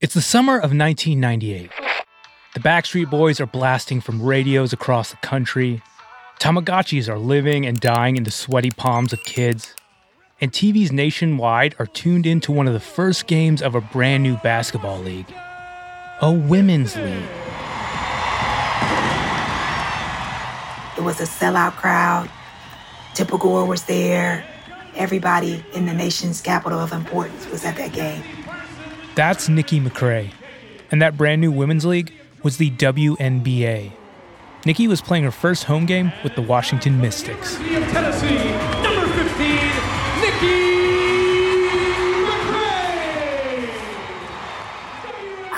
It's the summer of 1998. The Backstreet Boys are blasting from radios across the country. Tamagotchis are living and dying in the sweaty palms of kids. And TVs nationwide are tuned into one of the first games of a brand new basketball league a women's league. It was a sellout crowd. Tipper Gore was there. Everybody in the nation's capital of importance was at that game. That's Nikki McCray. And that brand new women's league was the WNBA. Nikki was playing her first home game with the Washington Mystics. Tennessee, number 15, Nikki McCray.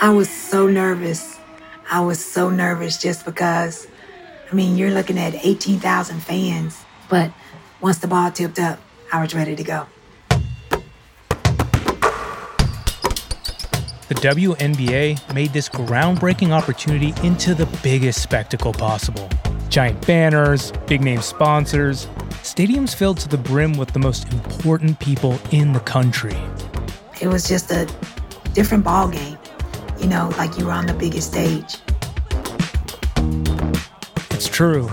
I was so nervous. I was so nervous just because, I mean, you're looking at 18,000 fans. But once the ball tipped up, I was ready to go. The WNBA made this groundbreaking opportunity into the biggest spectacle possible. Giant banners, big name sponsors, stadiums filled to the brim with the most important people in the country. It was just a different ball game, you know, like you were on the biggest stage. It's true.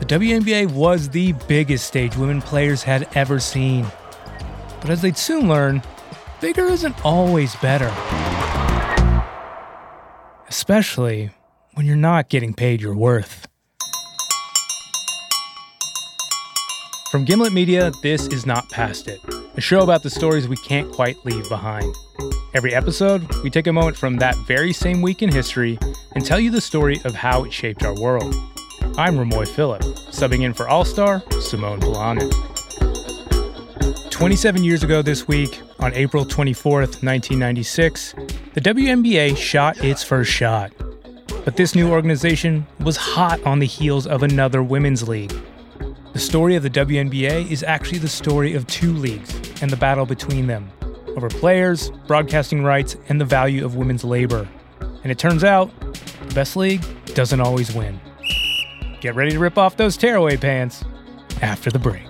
The WNBA was the biggest stage women players had ever seen. But as they'd soon learn, bigger isn't always better especially when you're not getting paid your worth. From Gimlet Media, this is Not Past It, a show about the stories we can't quite leave behind. Every episode, we take a moment from that very same week in history and tell you the story of how it shaped our world. I'm Ramoy Phillip, subbing in for All Star Simone Polanin. 27 years ago this week, on April 24th, 1996, the WNBA shot its first shot. But this new organization was hot on the heels of another women's league. The story of the WNBA is actually the story of two leagues and the battle between them over players, broadcasting rights, and the value of women's labor. And it turns out, the best league doesn't always win. Get ready to rip off those tearaway pants after the break.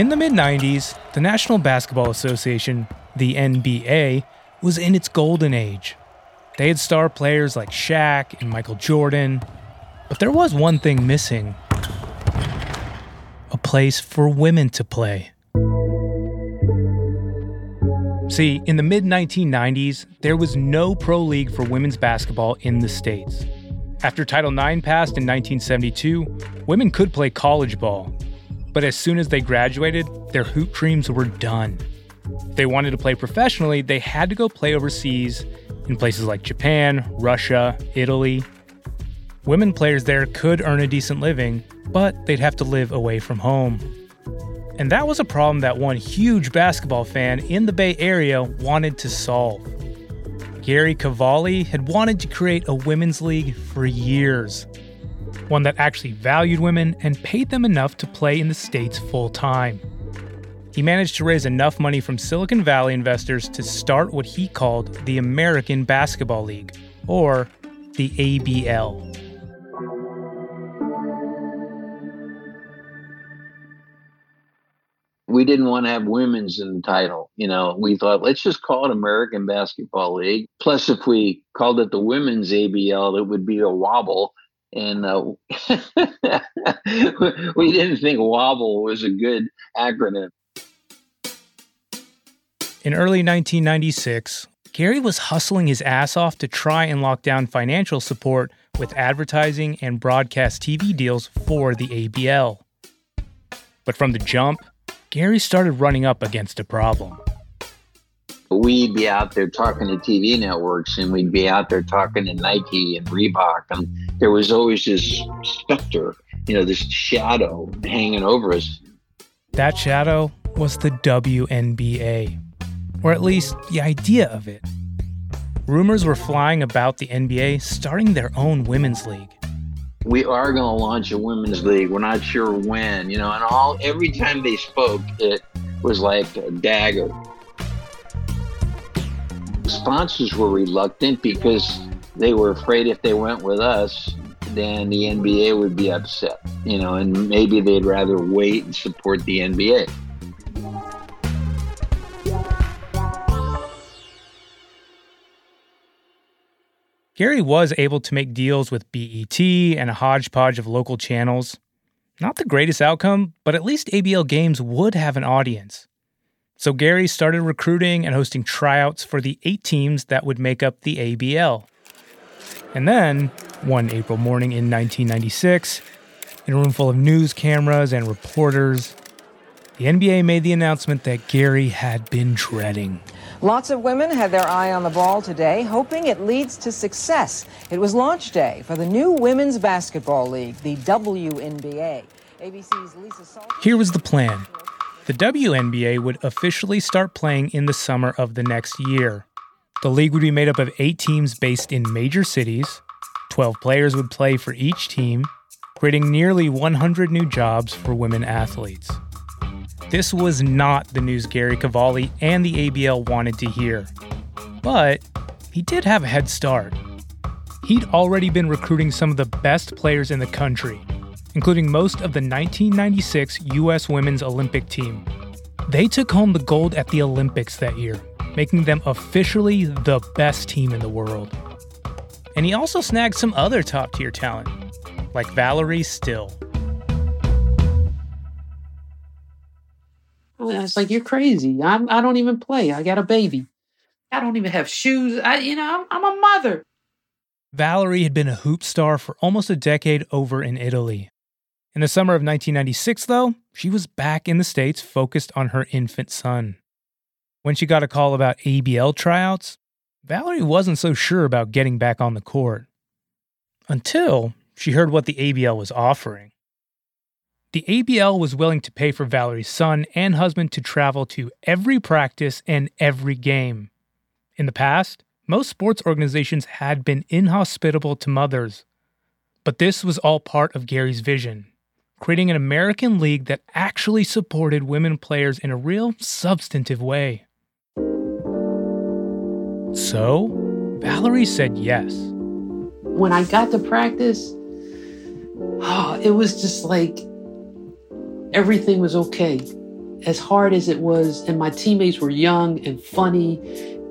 In the mid 90s, the National Basketball Association, the NBA, was in its golden age. They had star players like Shaq and Michael Jordan, but there was one thing missing a place for women to play. See, in the mid 1990s, there was no pro league for women's basketball in the States. After Title IX passed in 1972, women could play college ball, but as soon as they graduated, their hoop dreams were done. If they wanted to play professionally, they had to go play overseas in places like Japan, Russia, Italy. Women players there could earn a decent living, but they'd have to live away from home. And that was a problem that one huge basketball fan in the Bay Area wanted to solve. Gary Cavalli had wanted to create a women's league for years one that actually valued women and paid them enough to play in the States full time. He managed to raise enough money from Silicon Valley investors to start what he called the American Basketball League, or the ABL. we didn't want to have women's in the title. You know, we thought let's just call it American Basketball League. Plus, if we called it the Women's ABL, it would be a wobble and uh, we didn't think wobble was a good acronym. In early 1996, Gary was hustling his ass off to try and lock down financial support with advertising and broadcast TV deals for the ABL. But from the jump, Gary started running up against a problem. We'd be out there talking to TV networks and we'd be out there talking to Nike and Reebok. And there was always this specter, you know, this shadow hanging over us. That shadow was the WNBA or at least the idea of it. Rumors were flying about the NBA starting their own women's league. We are going to launch a women's league. We're not sure when, you know, and all every time they spoke, it was like a dagger. Sponsors were reluctant because they were afraid if they went with us, then the NBA would be upset, you know, and maybe they'd rather wait and support the NBA. Gary was able to make deals with BET and a hodgepodge of local channels. Not the greatest outcome, but at least ABL games would have an audience. So Gary started recruiting and hosting tryouts for the eight teams that would make up the ABL. And then, one April morning in 1996, in a room full of news cameras and reporters, the NBA made the announcement that Gary had been dreading. Lots of women had their eye on the ball today, hoping it leads to success. It was launch day for the new Women's Basketball League, the WNBA. ABC's Lisa Salter. Here was the plan the WNBA would officially start playing in the summer of the next year. The league would be made up of eight teams based in major cities. 12 players would play for each team, creating nearly 100 new jobs for women athletes. This was not the news Gary Cavalli and the ABL wanted to hear. But he did have a head start. He'd already been recruiting some of the best players in the country, including most of the 1996 U.S. Women's Olympic team. They took home the gold at the Olympics that year, making them officially the best team in the world. And he also snagged some other top tier talent, like Valerie Still. It's like you're crazy. I'm, I don't even play. I got a baby. I don't even have shoes. I, you know, I'm, I'm a mother. Valerie had been a hoop star for almost a decade over in Italy. In the summer of 1996, though, she was back in the States focused on her infant son. When she got a call about ABL tryouts, Valerie wasn't so sure about getting back on the court. Until she heard what the ABL was offering. The ABL was willing to pay for Valerie's son and husband to travel to every practice and every game. In the past, most sports organizations had been inhospitable to mothers. But this was all part of Gary's vision creating an American league that actually supported women players in a real substantive way. So, Valerie said yes. When I got to practice, oh, it was just like everything was okay. As hard as it was, and my teammates were young and funny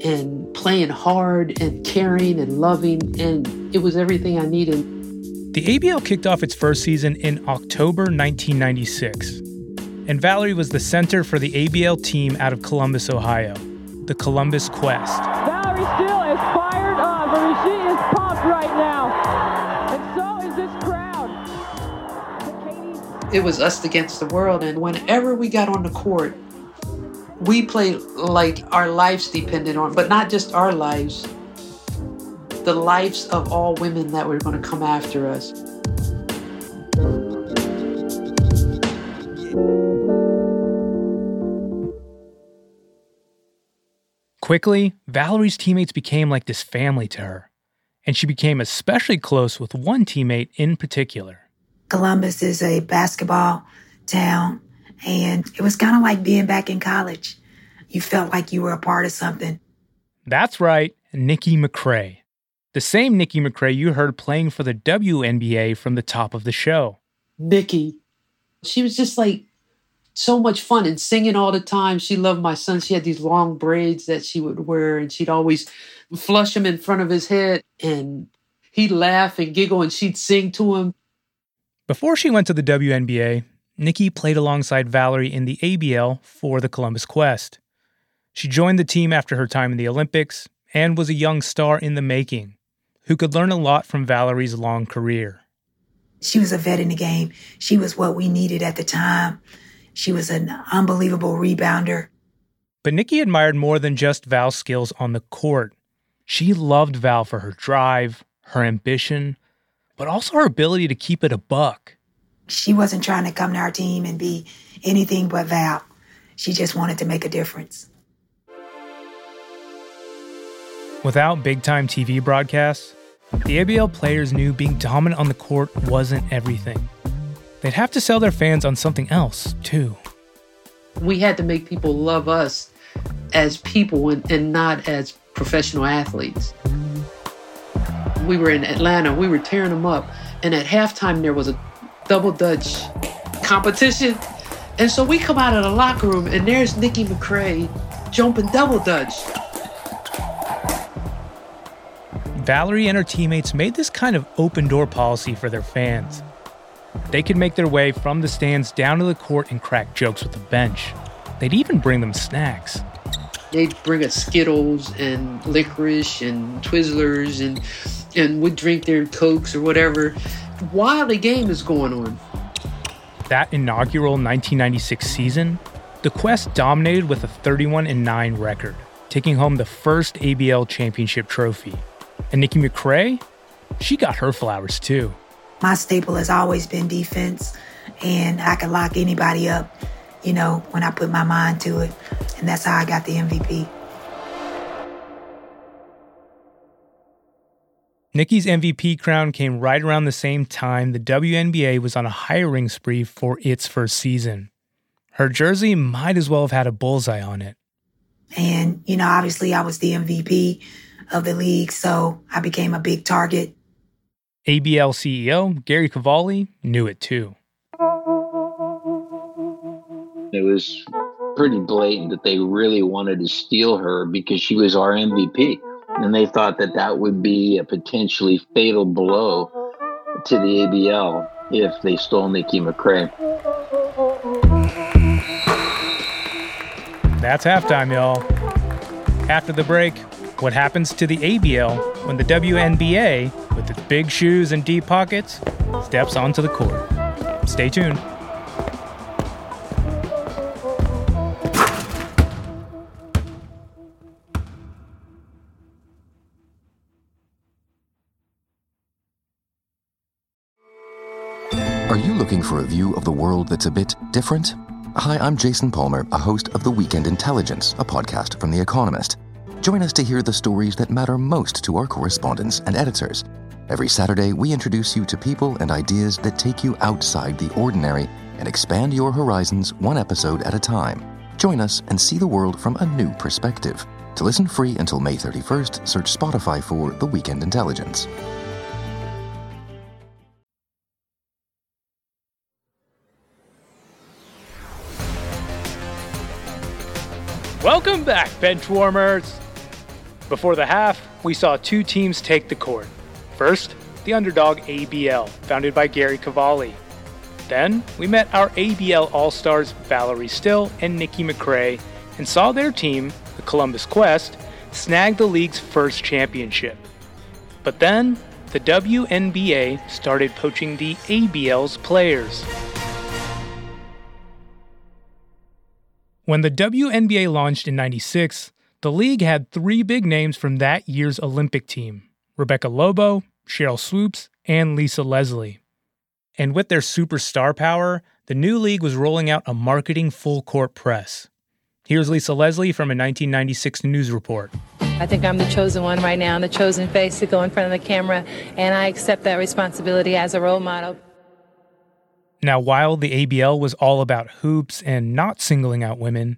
and playing hard and caring and loving, and it was everything I needed. The ABL kicked off its first season in October 1996, and Valerie was the center for the ABL team out of Columbus, Ohio, the Columbus Quest. Valerie Still is fired up. I mean, she is pumped right now. And so is this crowd. It was us against the world, and whenever we got on the court, we played like our lives depended on, but not just our lives, the lives of all women that were going to come after us. Quickly, Valerie's teammates became like this family to her, and she became especially close with one teammate in particular. Columbus is a basketball town, and it was kind of like being back in college. You felt like you were a part of something. That's right, Nikki McCray. The same Nikki McCray you heard playing for the WNBA from the top of the show. Nikki, she was just like so much fun and singing all the time. She loved my son. She had these long braids that she would wear, and she'd always flush them in front of his head. And He'd laugh and giggle and she'd sing to him. Before she went to the WNBA, Nikki played alongside Valerie in the ABL for the Columbus Quest. She joined the team after her time in the Olympics and was a young star in the making who could learn a lot from Valerie's long career. She was a vet in the game. She was what we needed at the time. She was an unbelievable rebounder. But Nikki admired more than just Val's skills on the court. She loved Val for her drive, her ambition, but also her ability to keep it a buck. She wasn't trying to come to our team and be anything but Val. She just wanted to make a difference. Without big time TV broadcasts, the ABL players knew being dominant on the court wasn't everything. They'd have to sell their fans on something else, too. We had to make people love us as people and, not as professional athletes. We were in Atlanta, we were tearing them up, and at halftime there was a double dutch competition. And so we come out of the locker room and there's Nikki McCray jumping double dutch. Valerie and her teammates made this kind of open door policy for their fans. They could make their way from the stands down to the court and crack jokes with the bench. They'd even bring them snacks. They'd bring us Skittles and licorice and Twizzlers and and would drink their cokes or whatever while the game is going on. That inaugural 1996 season, the Quest dominated with a 31 9 record, taking home the first ABL championship trophy. And Nikki McCray, she got her flowers too. My staple has always been defense, and I can lock anybody up, you know, when I put my mind to it. And that's how I got the MVP. Nikki's MVP crown came right around the same time the WNBA was on a hiring spree for its first season. Her jersey might as well have had a bullseye on it. And, you know, obviously I was the MVP of the league, so I became a big target. ABL CEO Gary Cavalli knew it too. It was pretty blatant that they really wanted to steal her because she was our MVP. And they thought that that would be a potentially fatal blow to the ABL if they stole Nikki McCray. That's halftime, y'all. After the break, what happens to the ABL when the WNBA, with its big shoes and deep pockets, steps onto the court. Stay tuned. Are you looking for a view of the world that's a bit different? Hi, I'm Jason Palmer, a host of The Weekend Intelligence, a podcast from The Economist. Join us to hear the stories that matter most to our correspondents and editors. Every Saturday, we introduce you to people and ideas that take you outside the ordinary and expand your horizons one episode at a time. Join us and see the world from a new perspective. To listen free until May 31st, search Spotify for The Weekend Intelligence. Welcome back, bench warmers. Before the half, we saw two teams take the court. First, the underdog ABL, founded by Gary Cavalli. Then, we met our ABL All Stars Valerie Still and Nikki McCray and saw their team, the Columbus Quest, snag the league's first championship. But then, the WNBA started poaching the ABL's players. When the WNBA launched in 96, the league had three big names from that year's Olympic team Rebecca Lobo, Sheryl Swoopes, and Lisa Leslie. And with their superstar power, the new league was rolling out a marketing full court press. Here's Lisa Leslie from a 1996 news report. I think I'm the chosen one right now, the chosen face to go in front of the camera, and I accept that responsibility as a role model. Now, while the ABL was all about hoops and not singling out women,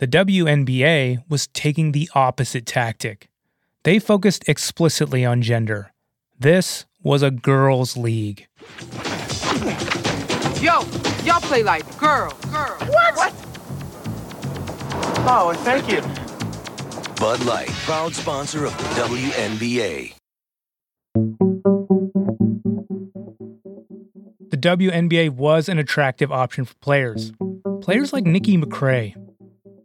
the WNBA was taking the opposite tactic. They focused explicitly on gender. This was a girls' league. Yo, y'all play like girls. Girls. What? What? Oh, thank you. Bud Light, proud sponsor of the WNBA. the WNBA was an attractive option for players. Players like Nikki McCray.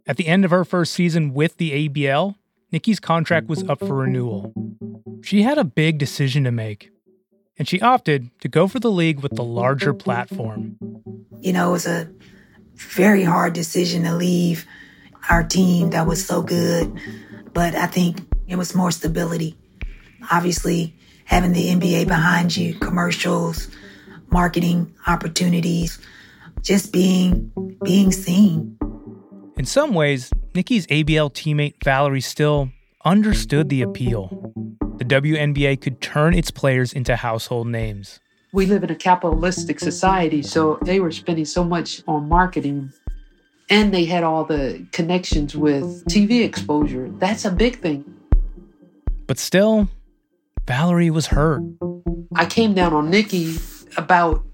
At the end of her first season with the ABL, Nikki's contract was up for renewal. She had a big decision to make, and she opted to go for the league with the larger platform. You know, it was a very hard decision to leave our team that was so good, but I think it was more stability. Obviously, having the NBA behind you, commercials, marketing opportunities, just being being seen. In some ways, Nikki's ABL teammate Valerie still understood the appeal. The WNBA could turn its players into household names. We live in a capitalistic society, so they were spending so much on marketing and they had all the connections with TV exposure. That's a big thing. But still, Valerie was hurt. I came down on Nikki about,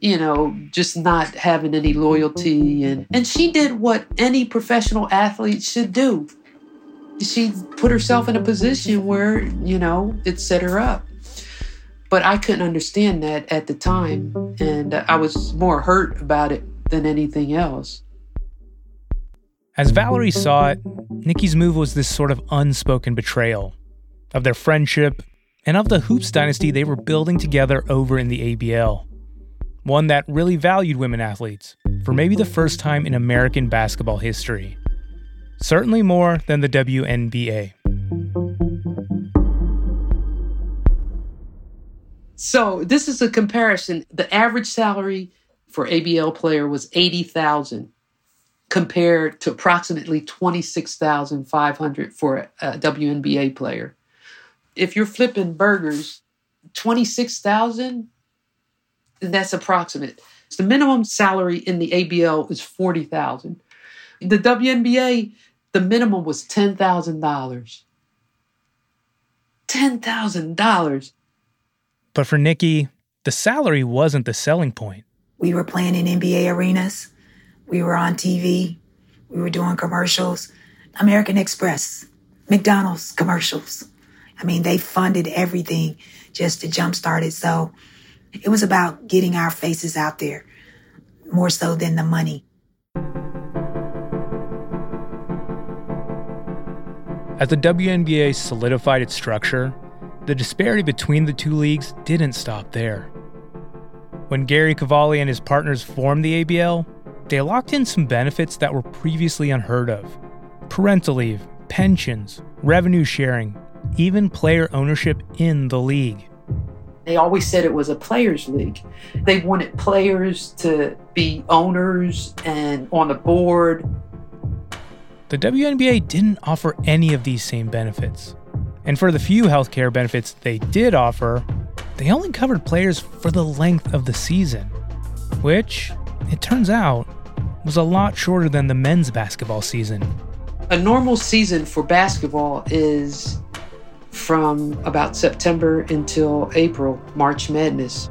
you know, just not having any loyalty. And, and she did what any professional athlete should do. She put herself in a position where, you know, it set her up. But I couldn't understand that at the time. And I was more hurt about it than anything else. As Valerie saw it, Nikki's move was this sort of unspoken betrayal of their friendship and of the Hoops dynasty they were building together over in the ABL. One that really valued women athletes for maybe the first time in American basketball history. Certainly more than the WNBA. So, this is a comparison. The average salary for ABL player was 80,000 compared to approximately 26,500 for a WNBA player. If you're flipping burgers, 26,000 that's approximate. The minimum salary in the ABL is 40,000. The WNBA, the minimum was $10,000. $10,000. But for Nikki, the salary wasn't the selling point. We were playing in NBA arenas. We were on TV. We were doing commercials. American Express, McDonald's commercials. I mean, they funded everything just to jumpstart it. So it was about getting our faces out there more so than the money. As the WNBA solidified its structure, the disparity between the two leagues didn't stop there. When Gary Cavalli and his partners formed the ABL, they locked in some benefits that were previously unheard of parental leave, pensions, revenue sharing, even player ownership in the league. They always said it was a players' league. They wanted players to be owners and on the board. The WNBA didn't offer any of these same benefits. And for the few healthcare benefits they did offer, they only covered players for the length of the season, which, it turns out, was a lot shorter than the men's basketball season. A normal season for basketball is from about September until April, March Madness.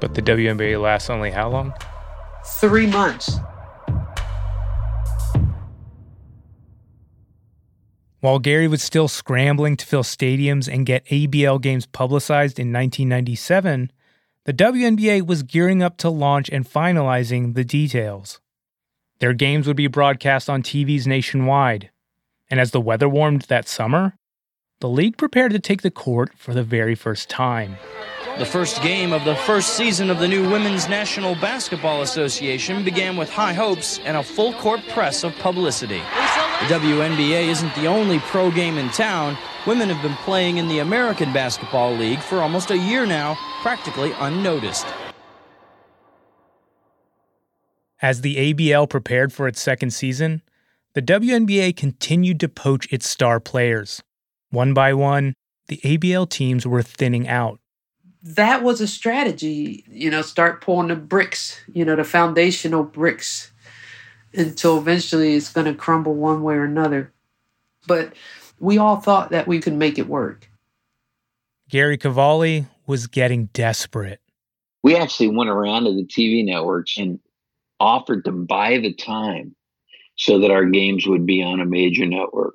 But the WNBA lasts only how long? Three months. While Gary was still scrambling to fill stadiums and get ABL games publicized in 1997, the WNBA was gearing up to launch and finalizing the details. Their games would be broadcast on TVs nationwide. And as the weather warmed that summer, the league prepared to take the court for the very first time. The first game of the first season of the new Women's National Basketball Association began with high hopes and a full court press of publicity. The WNBA isn't the only pro game in town. Women have been playing in the American Basketball League for almost a year now, practically unnoticed. As the ABL prepared for its second season, the WNBA continued to poach its star players. One by one, the ABL teams were thinning out. That was a strategy, you know, start pulling the bricks, you know, the foundational bricks until eventually it's going to crumble one way or another. But we all thought that we could make it work. Gary Cavalli was getting desperate. We actually went around to the TV networks and offered to buy the time so that our games would be on a major network.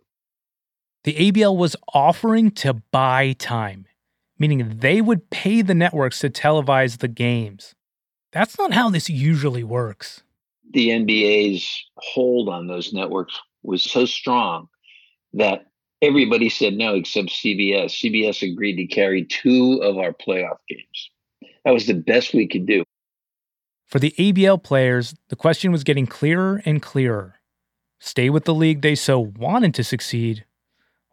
The ABL was offering to buy time, meaning they would pay the networks to televise the games. that's not how this usually works. The NBA's hold on those networks was so strong that everybody said no except CBS. CBS agreed to carry two of our playoff games. That was the best we could do. For the ABL players, the question was getting clearer and clearer stay with the league they so wanted to succeed,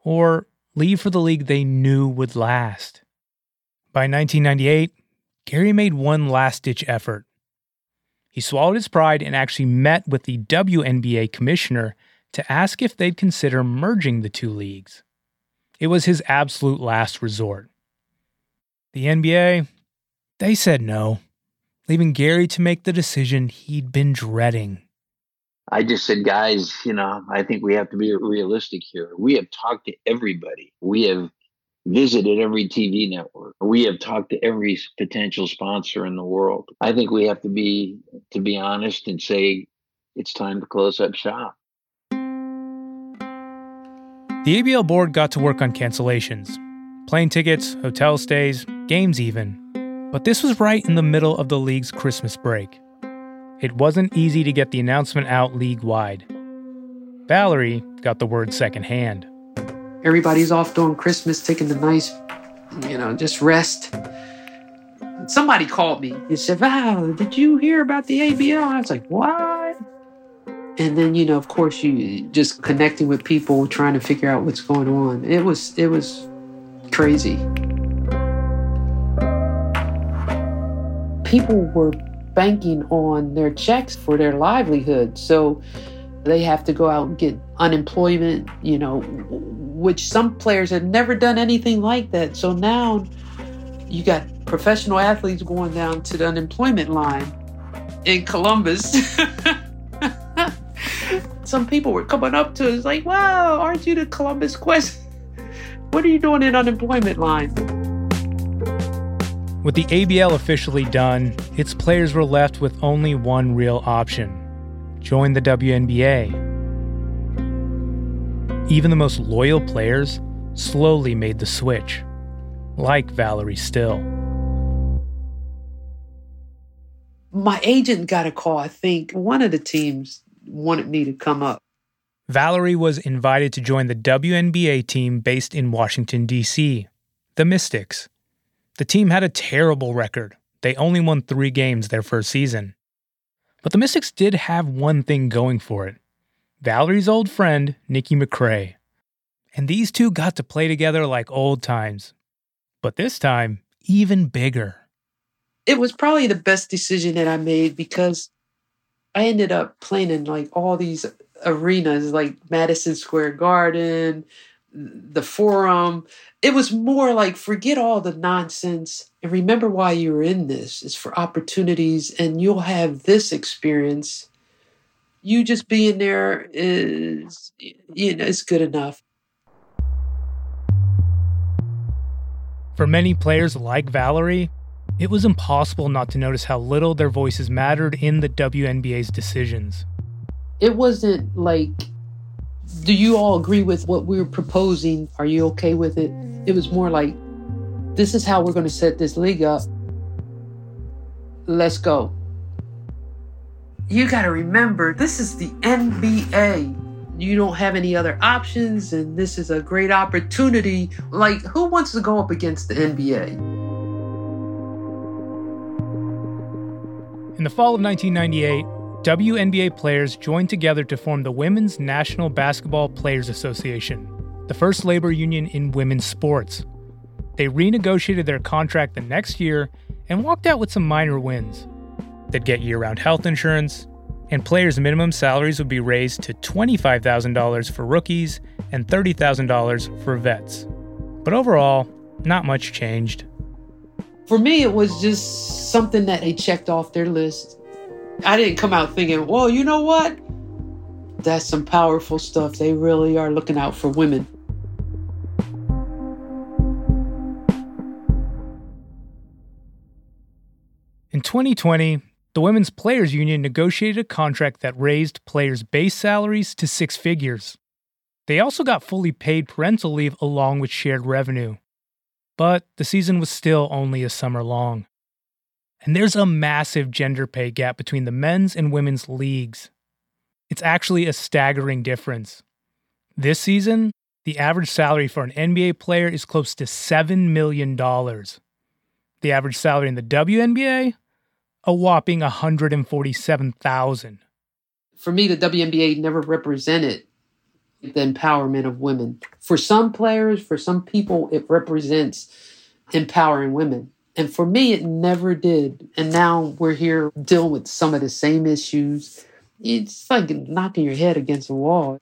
or leave for the league they knew would last. By 1998, Gary made one last ditch effort. He swallowed his pride and actually met with the WNBA commissioner to ask if they'd consider merging the two leagues. It was his absolute last resort. The NBA, they said no, leaving Gary to make the decision he'd been dreading. I just said, guys, you know, I think we have to be realistic here. We have talked to everybody. We have visited every TV network. We have talked to every potential sponsor in the world. I think we have to be to be honest and say it's time to close up shop. The ABL board got to work on cancellations, plane tickets, hotel stays, games even. But this was right in the middle of the league's Christmas break. It wasn't easy to get the announcement out league wide. Valerie got the word secondhand. Everybody's off during Christmas, taking the nice, you know, just rest. Somebody called me and said, Val, did you hear about the ABL? I was like, what? And then, you know, of course, you just connecting with people, trying to figure out what's going on. It was, it was crazy. People were banking on their checks for their livelihood. So they have to go out and get unemployment, you know, which some players have never done anything like that. So now you got professional athletes going down to the unemployment line in Columbus. some people were coming up to us like, wow, aren't you the Columbus Quest? What are you doing in unemployment line? With the ABL officially done, its players were left with only one real option join the WNBA. Even the most loyal players slowly made the switch, like Valerie Still. My agent got a call. I think one of the teams wanted me to come up. Valerie was invited to join the WNBA team based in Washington, D.C., the Mystics. The team had a terrible record. They only won three games their first season. But the Mystics did have one thing going for it Valerie's old friend, Nikki McCray. And these two got to play together like old times. But this time, even bigger. It was probably the best decision that I made because I ended up playing in like all these arenas like Madison Square Garden, the Forum. It was more like forget all the nonsense and remember why you're in this. It's for opportunities, and you'll have this experience you just being there is you know it's good enough for many players like valerie it was impossible not to notice how little their voices mattered in the WNBA's decisions. It wasn't like, do you all agree with what we we're proposing? Are you okay with it? It was more like, this is how we're going to set this league up. Let's go you got to remember this is the NBA. You don't have any other options, and this is a great opportunity. Like, who wants to go up against the NBA? In the fall of 1998, WNBA players joined together to form the Women's National Basketball Players Association, the first labor union in women's sports. They renegotiated their contract the next year and walked out with some minor wins. They'd get year round health insurance, and players' minimum salaries would be raised to $25,000 for rookies and $30,000 for vets. But overall, not much changed. For me, it was just something that they checked off their list. I didn't come out thinking, well, you know what? That's some powerful stuff. They really are looking out for women. In 2020, the Women's Players Union negotiated a contract that raised players' base salaries to six figures. They also got fully paid parental leave along with shared revenue. But the season was still only a summer long. And there's a massive gender pay gap between the men's and women's leagues. It's actually a staggering difference. This season, the average salary for an NBA player is close to $7 million. The average salary in the WNBA, a whopping 147,000. For me, the WNBA never represented the empowerment of women. For some players, for some people, it represents empowering women. And for me, it never did. And now we're here dealing with some of the same issues. It's like knocking your head against a wall.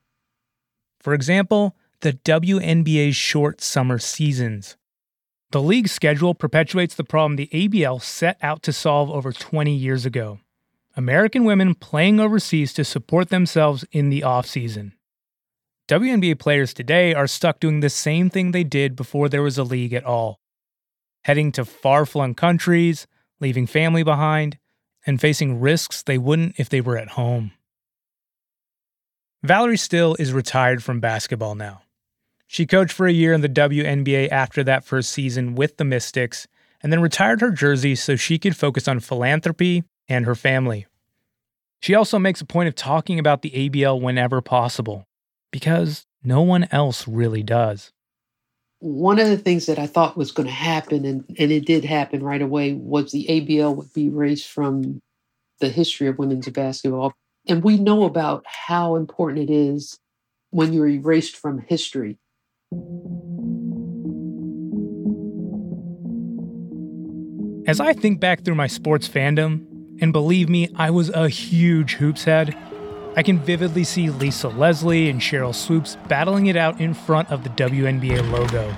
For example, the WNBA's short summer seasons. The league's schedule perpetuates the problem the ABL set out to solve over 20 years ago American women playing overseas to support themselves in the offseason. WNBA players today are stuck doing the same thing they did before there was a league at all heading to far flung countries, leaving family behind, and facing risks they wouldn't if they were at home. Valerie Still is retired from basketball now. She coached for a year in the WNBA after that first season with the Mystics, and then retired her jersey so she could focus on philanthropy and her family. She also makes a point of talking about the ABL whenever possible, because no one else really does. One of the things that I thought was going to happen, and, and it did happen right away, was the ABL would be erased from the history of women's basketball. And we know about how important it is when you're erased from history. As I think back through my sports fandom, and believe me, I was a huge hoops head, I can vividly see Lisa Leslie and Sheryl Swoopes battling it out in front of the WNBA logo.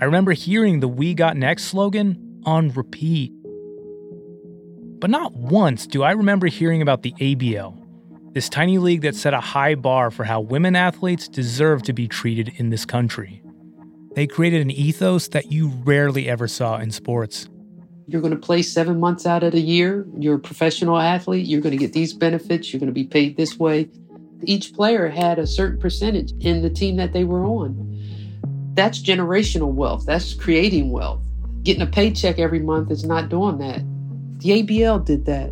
I remember hearing the We Got Next slogan on repeat. But not once do I remember hearing about the ABL, this tiny league that set a high bar for how women athletes deserve to be treated in this country. They created an ethos that you rarely ever saw in sports. You're going to play seven months out of the year. You're a professional athlete. You're going to get these benefits. You're going to be paid this way. Each player had a certain percentage in the team that they were on. That's generational wealth. That's creating wealth. Getting a paycheck every month is not doing that. The ABL did that.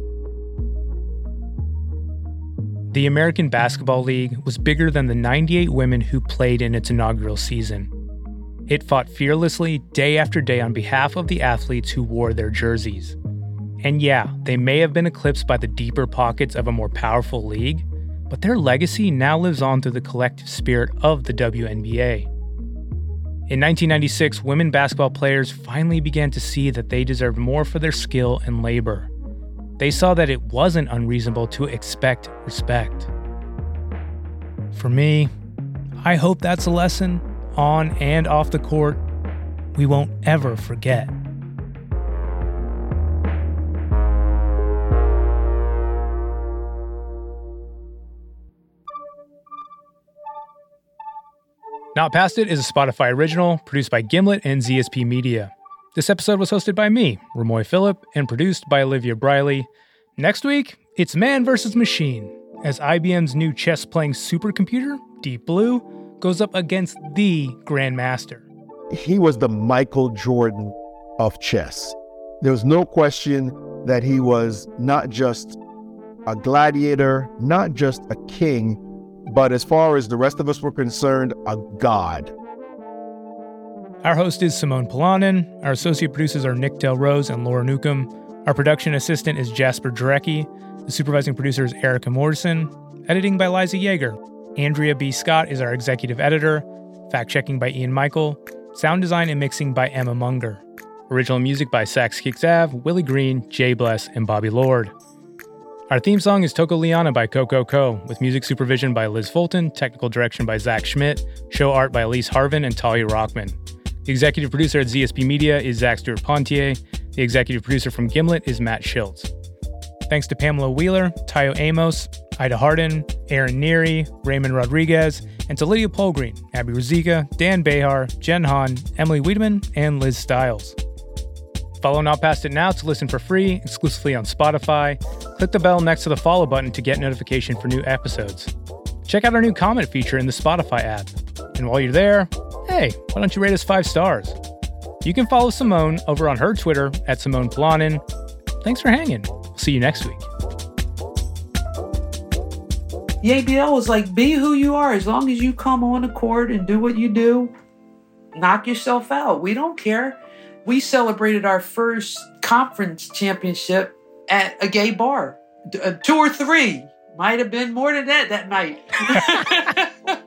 The American Basketball League was bigger than the 98 women who played in its inaugural season. It fought fearlessly day after day on behalf of the athletes who wore their jerseys. And yeah, they may have been eclipsed by the deeper pockets of a more powerful league, but their legacy now lives on through the collective spirit of the WNBA. In 1996, women basketball players finally began to see that they deserved more for their skill and labor. They saw that it wasn't unreasonable to expect respect. For me, I hope that's a lesson, on and off the court, we won't ever forget. Not Past It is a Spotify original produced by Gimlet and ZSP Media. This episode was hosted by me, Ramoy Phillip, and produced by Olivia Briley. Next week, it's Man vs. Machine, as IBM's new chess playing supercomputer, Deep Blue, goes up against the Grandmaster. He was the Michael Jordan of chess. There was no question that he was not just a gladiator, not just a king, but as far as the rest of us were concerned, a god. Our host is Simone Polanin. Our associate producers are Nick Del Rose and Laura Newcomb. Our production assistant is Jasper Drecke. The supervising producer is Erica Morrison. Editing by Liza Yeager. Andrea B. Scott is our executive editor. Fact checking by Ian Michael. Sound design and mixing by Emma Munger. Original music by Sax Kicks Willie Green, Jay Bless, and Bobby Lord. Our theme song is Toko Liana by Coco Co, with music supervision by Liz Fulton, technical direction by Zach Schmidt, show art by Elise Harvin and Talia Rockman. The executive producer at ZSP Media is Zach Stewart Pontier. The executive producer from Gimlet is Matt Schiltz. Thanks to Pamela Wheeler, Tayo Amos, Ida Harden, Aaron Neary, Raymond Rodriguez, and to Lydia Polgreen, Abby Ruzika, Dan Behar, Jen Hahn, Emily Wiedemann, and Liz Stiles. Follow Not Past It now to listen for free, exclusively on Spotify. Click the bell next to the follow button to get notification for new episodes. Check out our new comment feature in the Spotify app. And while you're there, hey, why don't you rate us five stars? You can follow Simone over on her Twitter at Simone Polanin, thanks for hanging. We'll see you next week. The ABL was like, be who you are. As long as you come on the court and do what you do, knock yourself out. We don't care. We celebrated our first conference championship at a gay bar, uh, two or three. Might have been more than that that night.